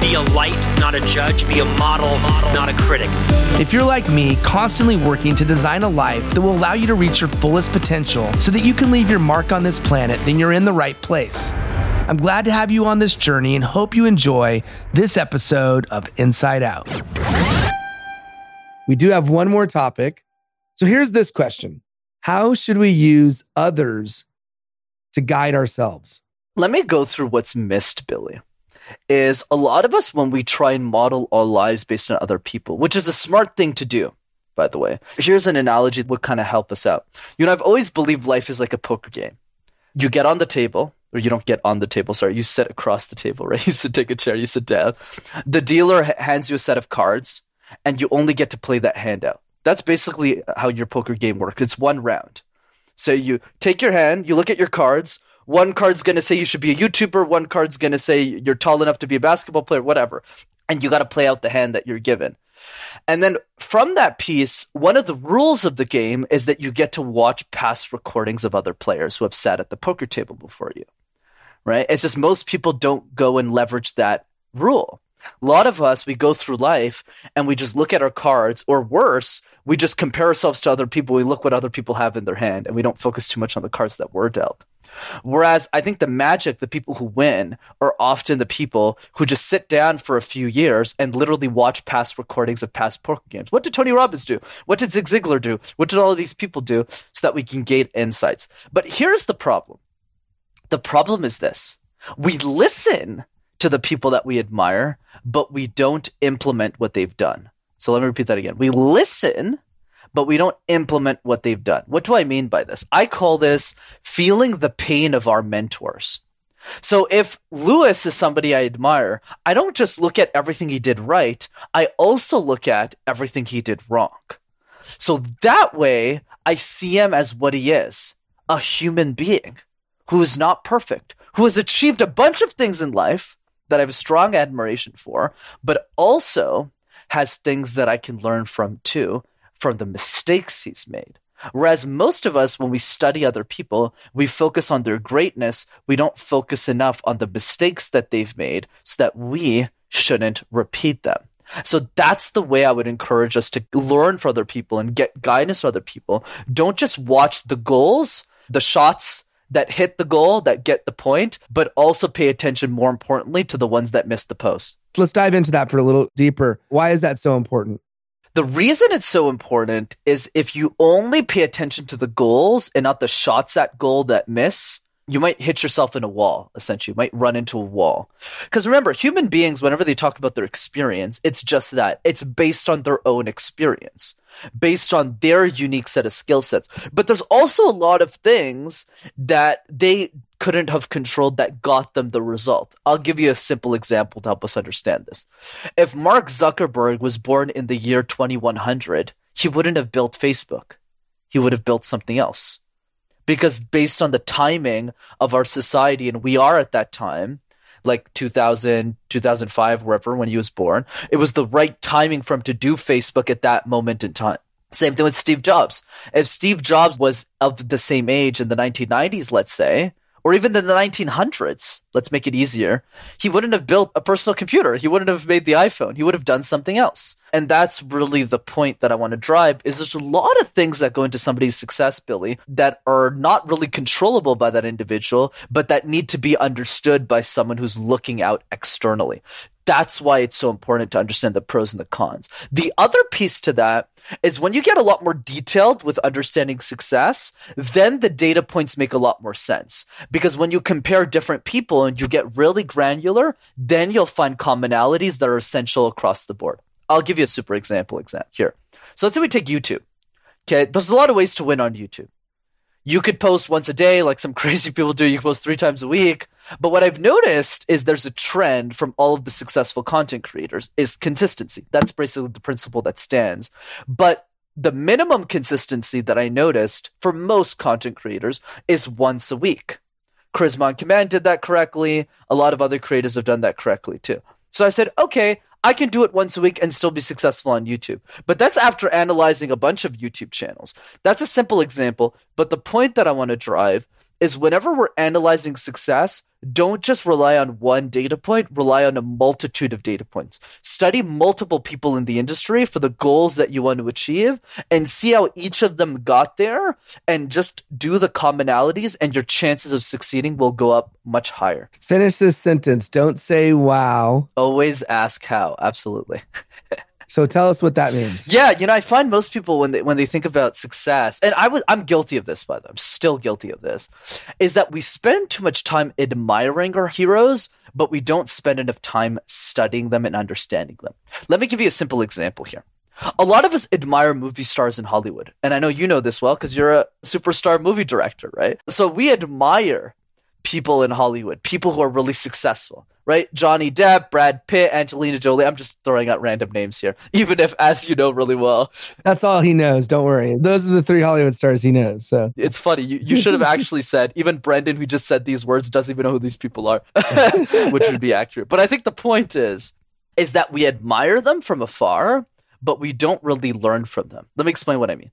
be a light, not a judge. Be a model, not a critic. If you're like me, constantly working to design a life that will allow you to reach your fullest potential so that you can leave your mark on this planet, then you're in the right place. I'm glad to have you on this journey and hope you enjoy this episode of Insight Out. We do have one more topic. So here's this question How should we use others to guide ourselves? Let me go through what's missed, Billy. Is a lot of us when we try and model our lives based on other people, which is a smart thing to do, by the way. Here's an analogy that would kind of help us out. You know, I've always believed life is like a poker game. You get on the table, or you don't get on the table, sorry, you sit across the table, right? You sit, take a chair, you sit down. The dealer hands you a set of cards, and you only get to play that hand out. That's basically how your poker game works. It's one round. So you take your hand, you look at your cards. One card's gonna say you should be a YouTuber, one card's gonna say you're tall enough to be a basketball player, whatever. And you gotta play out the hand that you're given. And then from that piece, one of the rules of the game is that you get to watch past recordings of other players who have sat at the poker table before you. Right? It's just most people don't go and leverage that rule. A lot of us, we go through life and we just look at our cards, or worse, we just compare ourselves to other people. We look what other people have in their hand and we don't focus too much on the cards that were dealt. Whereas I think the magic, the people who win, are often the people who just sit down for a few years and literally watch past recordings of past poker games. What did Tony Robbins do? What did Zig Ziglar do? What did all of these people do so that we can gain insights? But here's the problem the problem is this we listen to the people that we admire, but we don't implement what they've done. So let me repeat that again. We listen, but we don't implement what they've done. What do I mean by this? I call this feeling the pain of our mentors. So if Lewis is somebody I admire, I don't just look at everything he did right, I also look at everything he did wrong. So that way, I see him as what he is a human being who is not perfect, who has achieved a bunch of things in life that I have a strong admiration for, but also has things that I can learn from too, from the mistakes he's made. Whereas most of us, when we study other people, we focus on their greatness. We don't focus enough on the mistakes that they've made so that we shouldn't repeat them. So that's the way I would encourage us to learn from other people and get guidance from other people. Don't just watch the goals, the shots that hit the goal, that get the point, but also pay attention more importantly to the ones that miss the post. Let's dive into that for a little deeper. Why is that so important? The reason it's so important is if you only pay attention to the goals and not the shots at goal that miss, you might hit yourself in a wall, essentially. You might run into a wall. Because remember, human beings, whenever they talk about their experience, it's just that. It's based on their own experience, based on their unique set of skill sets. But there's also a lot of things that they couldn't have controlled that got them the result. I'll give you a simple example to help us understand this. If Mark Zuckerberg was born in the year 2100, he wouldn't have built Facebook. He would have built something else. Because based on the timing of our society, and we are at that time, like 2000, 2005, wherever, when he was born, it was the right timing for him to do Facebook at that moment in time. Same thing with Steve Jobs. If Steve Jobs was of the same age in the 1990s, let's say, or even in the 1900s, let's make it easier, he wouldn't have built a personal computer. He wouldn't have made the iPhone. He would have done something else. And that's really the point that I want to drive is there's a lot of things that go into somebody's success, Billy, that are not really controllable by that individual, but that need to be understood by someone who's looking out externally. That's why it's so important to understand the pros and the cons. The other piece to that is when you get a lot more detailed with understanding success, then the data points make a lot more sense. Because when you compare different people and you get really granular, then you'll find commonalities that are essential across the board. I'll give you a super example example here. So let's say we take YouTube. Okay, there's a lot of ways to win on YouTube. You could post once a day, like some crazy people do. You post three times a week. But what I've noticed is there's a trend from all of the successful content creators is consistency. That's basically the principle that stands. But the minimum consistency that I noticed for most content creators is once a week. Charisma on Command did that correctly. A lot of other creators have done that correctly too. So I said, okay, I can do it once a week and still be successful on YouTube. But that's after analyzing a bunch of YouTube channels. That's a simple example. But the point that I want to drive is whenever we're analyzing success, don't just rely on one data point, rely on a multitude of data points. Study multiple people in the industry for the goals that you want to achieve and see how each of them got there and just do the commonalities and your chances of succeeding will go up much higher. Finish this sentence. Don't say wow. Always ask how. Absolutely. So tell us what that means. Yeah, you know, I find most people when they when they think about success, and I was I'm guilty of this by the way, I'm still guilty of this, is that we spend too much time admiring our heroes, but we don't spend enough time studying them and understanding them. Let me give you a simple example here. A lot of us admire movie stars in Hollywood, and I know you know this well because you're a superstar movie director, right? So we admire people in Hollywood, people who are really successful, right? Johnny Depp, Brad Pitt, Angelina Jolie. I'm just throwing out random names here, even if, as you know really well, that's all he knows. Don't worry. Those are the three Hollywood stars he knows. So it's funny. You, you should have actually said, even Brendan, who just said these words, doesn't even know who these people are, which would be accurate. But I think the point is, is that we admire them from afar, but we don't really learn from them. Let me explain what I mean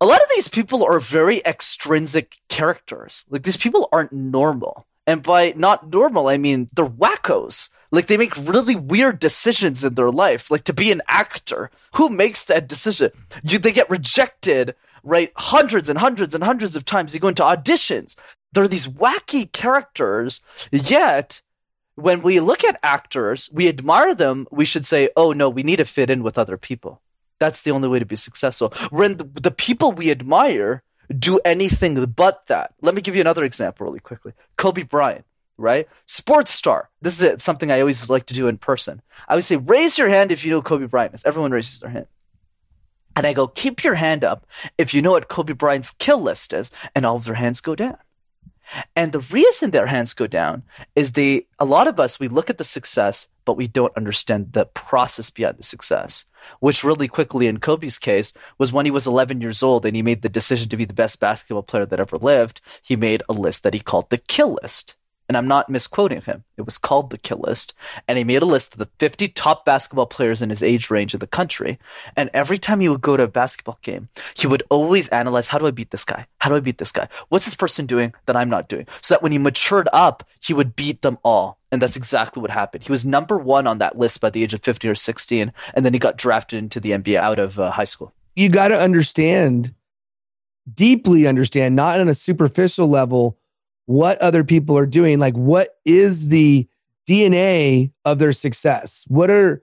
a lot of these people are very extrinsic characters. Like these people aren't normal. And by not normal, I mean they're wackos. Like they make really weird decisions in their life. Like to be an actor, who makes that decision? You, they get rejected, right? Hundreds and hundreds and hundreds of times. They go into auditions. They're these wacky characters. Yet, when we look at actors, we admire them. We should say, "Oh no, we need to fit in with other people." That's the only way to be successful. When the, people we admire do anything but that. Let me give you another example really quickly. Kobe Bryant, right? Sports star. This is something I always like to do in person. I would say, raise your hand if you know Kobe Bryant is. Everyone raises their hand. And I go, keep your hand up if you know what Kobe Bryant's kill list is, and all of their hands go down. And the reason their hands go down is they, a lot of us, we look at the success, but we don't understand the process behind the success, which really quickly in Kobe's case was when he was 11 years old and he made the decision to be the best basketball player that ever lived. He made a list that he called the kill list and I'm not misquoting him. It was called the Kill List, and he made a list of the 50 top basketball players in his age range in the country. And every time he would go to a basketball game, he would always analyze how do I beat this guy? How do I beat this guy? What's this person doing that I'm not doing? So that when he matured up, he would beat them all. And that's exactly what happened. He was number one on that list by the age of 15 or 16, and then he got drafted into the NBA out of uh, high school. You got to understand, deeply understand, not on a superficial level what other people are doing. Like, what is the DNA of their success? What are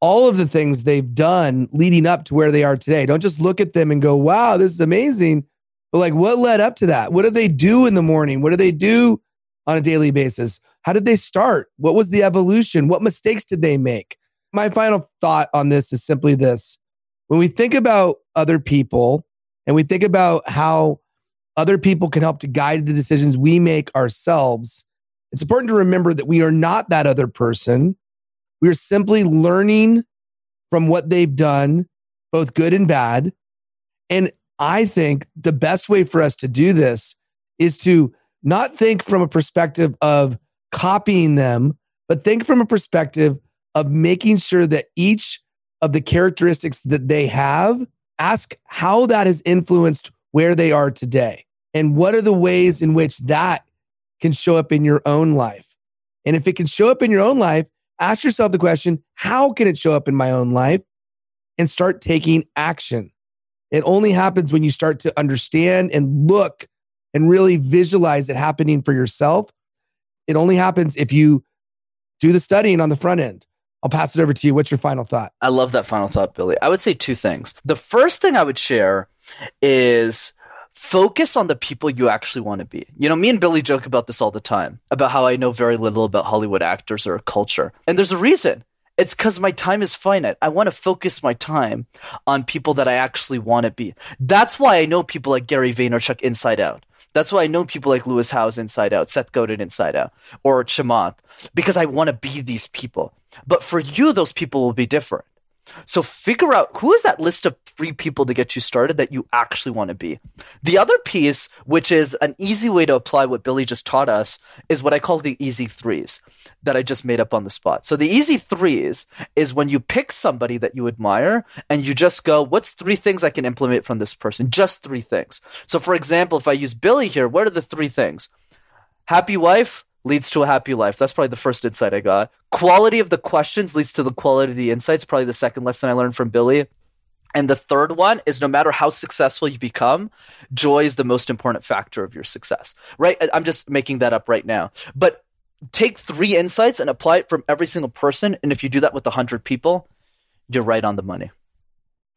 all of the things they've done leading up to where they are today? Don't just look at them and go, wow, this is amazing. But like, what led up to that? What do they do in the morning? What do they do on a daily basis? How did they start? What was the evolution? What mistakes did they make? My final thought on this is simply this when we think about other people and we think about how other people can help to guide the decisions we make ourselves. It's important to remember that we are not that other person. We are simply learning from what they've done, both good and bad. And I think the best way for us to do this is to not think from a perspective of copying them, but think from a perspective of making sure that each of the characteristics that they have, ask how that has influenced where they are today. And what are the ways in which that can show up in your own life. And if it can show up in your own life, ask yourself the question how can it show up in my own life? And start taking action. It only happens when you start to understand and look and really visualize it happening for yourself. It only happens if you do the studying on the front end. I'll pass it over to you. What's your final thought? I love that final thought, Billy. I would say two things. The first thing I would share is focus on the people you actually want to be. You know, me and Billy joke about this all the time about how I know very little about Hollywood actors or culture. And there's a reason. It's because my time is finite. I want to focus my time on people that I actually want to be. That's why I know people like Gary Vaynerchuk inside out. That's why I know people like Lewis Howes inside out, Seth Godin inside out, or Chamath, because I want to be these people. But for you, those people will be different. So figure out who is that list of three people to get you started that you actually want to be. The other piece, which is an easy way to apply what Billy just taught us, is what I call the easy threes that I just made up on the spot. So the easy threes is when you pick somebody that you admire and you just go, what's three things I can implement from this person? Just three things. So for example, if I use Billy here, what are the three things? Happy wife, leads to a happy life. That's probably the first insight I got. Quality of the questions leads to the quality of the insights. Probably the second lesson I learned from Billy. And the third one is no matter how successful you become, joy is the most important factor of your success, right? I'm just making that up right now. But take three insights and apply it from every single person. And if you do that with 100 people, you're right on the money.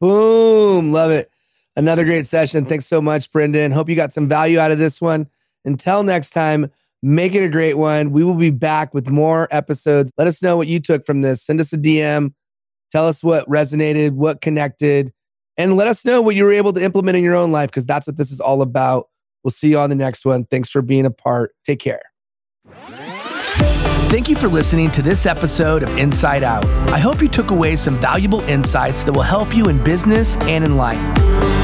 Boom. Love it. Another great session. Thanks so much, Brendan. Hope you got some value out of this one. Until next time, Make it a great one. We will be back with more episodes. Let us know what you took from this. Send us a DM. Tell us what resonated, what connected, and let us know what you were able to implement in your own life because that's what this is all about. We'll see you on the next one. Thanks for being a part. Take care. Thank you for listening to this episode of Insight Out. I hope you took away some valuable insights that will help you in business and in life.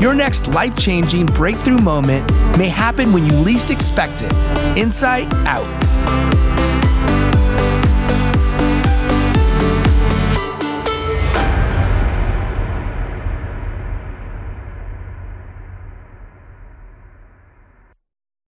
your next life changing breakthrough moment may happen when you least expect it. Insight out.